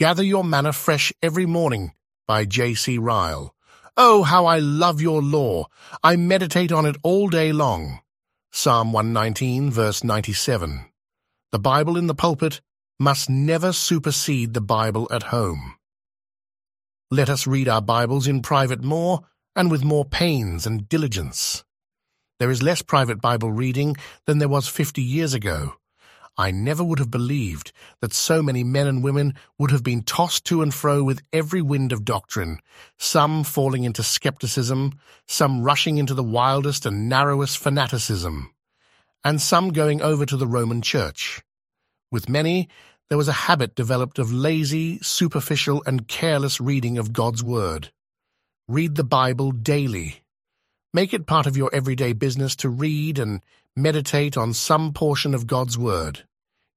Gather Your Manna Fresh Every Morning by J.C. Ryle. Oh, how I love your law! I meditate on it all day long. Psalm 119, verse 97. The Bible in the pulpit must never supersede the Bible at home. Let us read our Bibles in private more and with more pains and diligence. There is less private Bible reading than there was fifty years ago. I never would have believed that so many men and women would have been tossed to and fro with every wind of doctrine, some falling into skepticism, some rushing into the wildest and narrowest fanaticism, and some going over to the Roman Church. With many, there was a habit developed of lazy, superficial, and careless reading of God's Word. Read the Bible daily. Make it part of your everyday business to read and meditate on some portion of God's Word.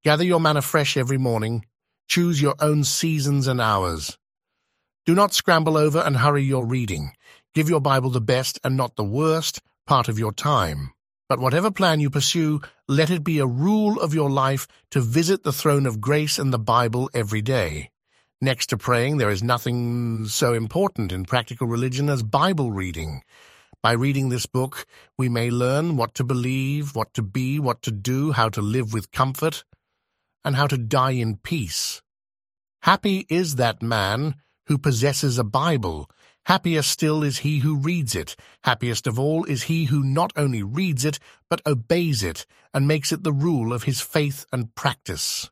Gather your manna fresh every morning. Choose your own seasons and hours. Do not scramble over and hurry your reading. Give your Bible the best and not the worst part of your time. But whatever plan you pursue, let it be a rule of your life to visit the throne of grace and the Bible every day. Next to praying, there is nothing so important in practical religion as Bible reading. By reading this book, we may learn what to believe, what to be, what to do, how to live with comfort, and how to die in peace. Happy is that man who possesses a Bible. Happier still is he who reads it. Happiest of all is he who not only reads it, but obeys it, and makes it the rule of his faith and practice.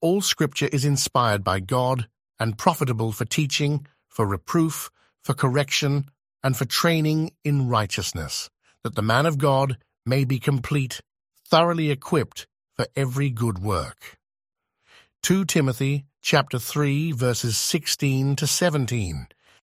All Scripture is inspired by God and profitable for teaching, for reproof, for correction, and for training in righteousness, that the man of God may be complete, thoroughly equipped for every good work. 2 Timothy chapter 3 verses 16 to 17.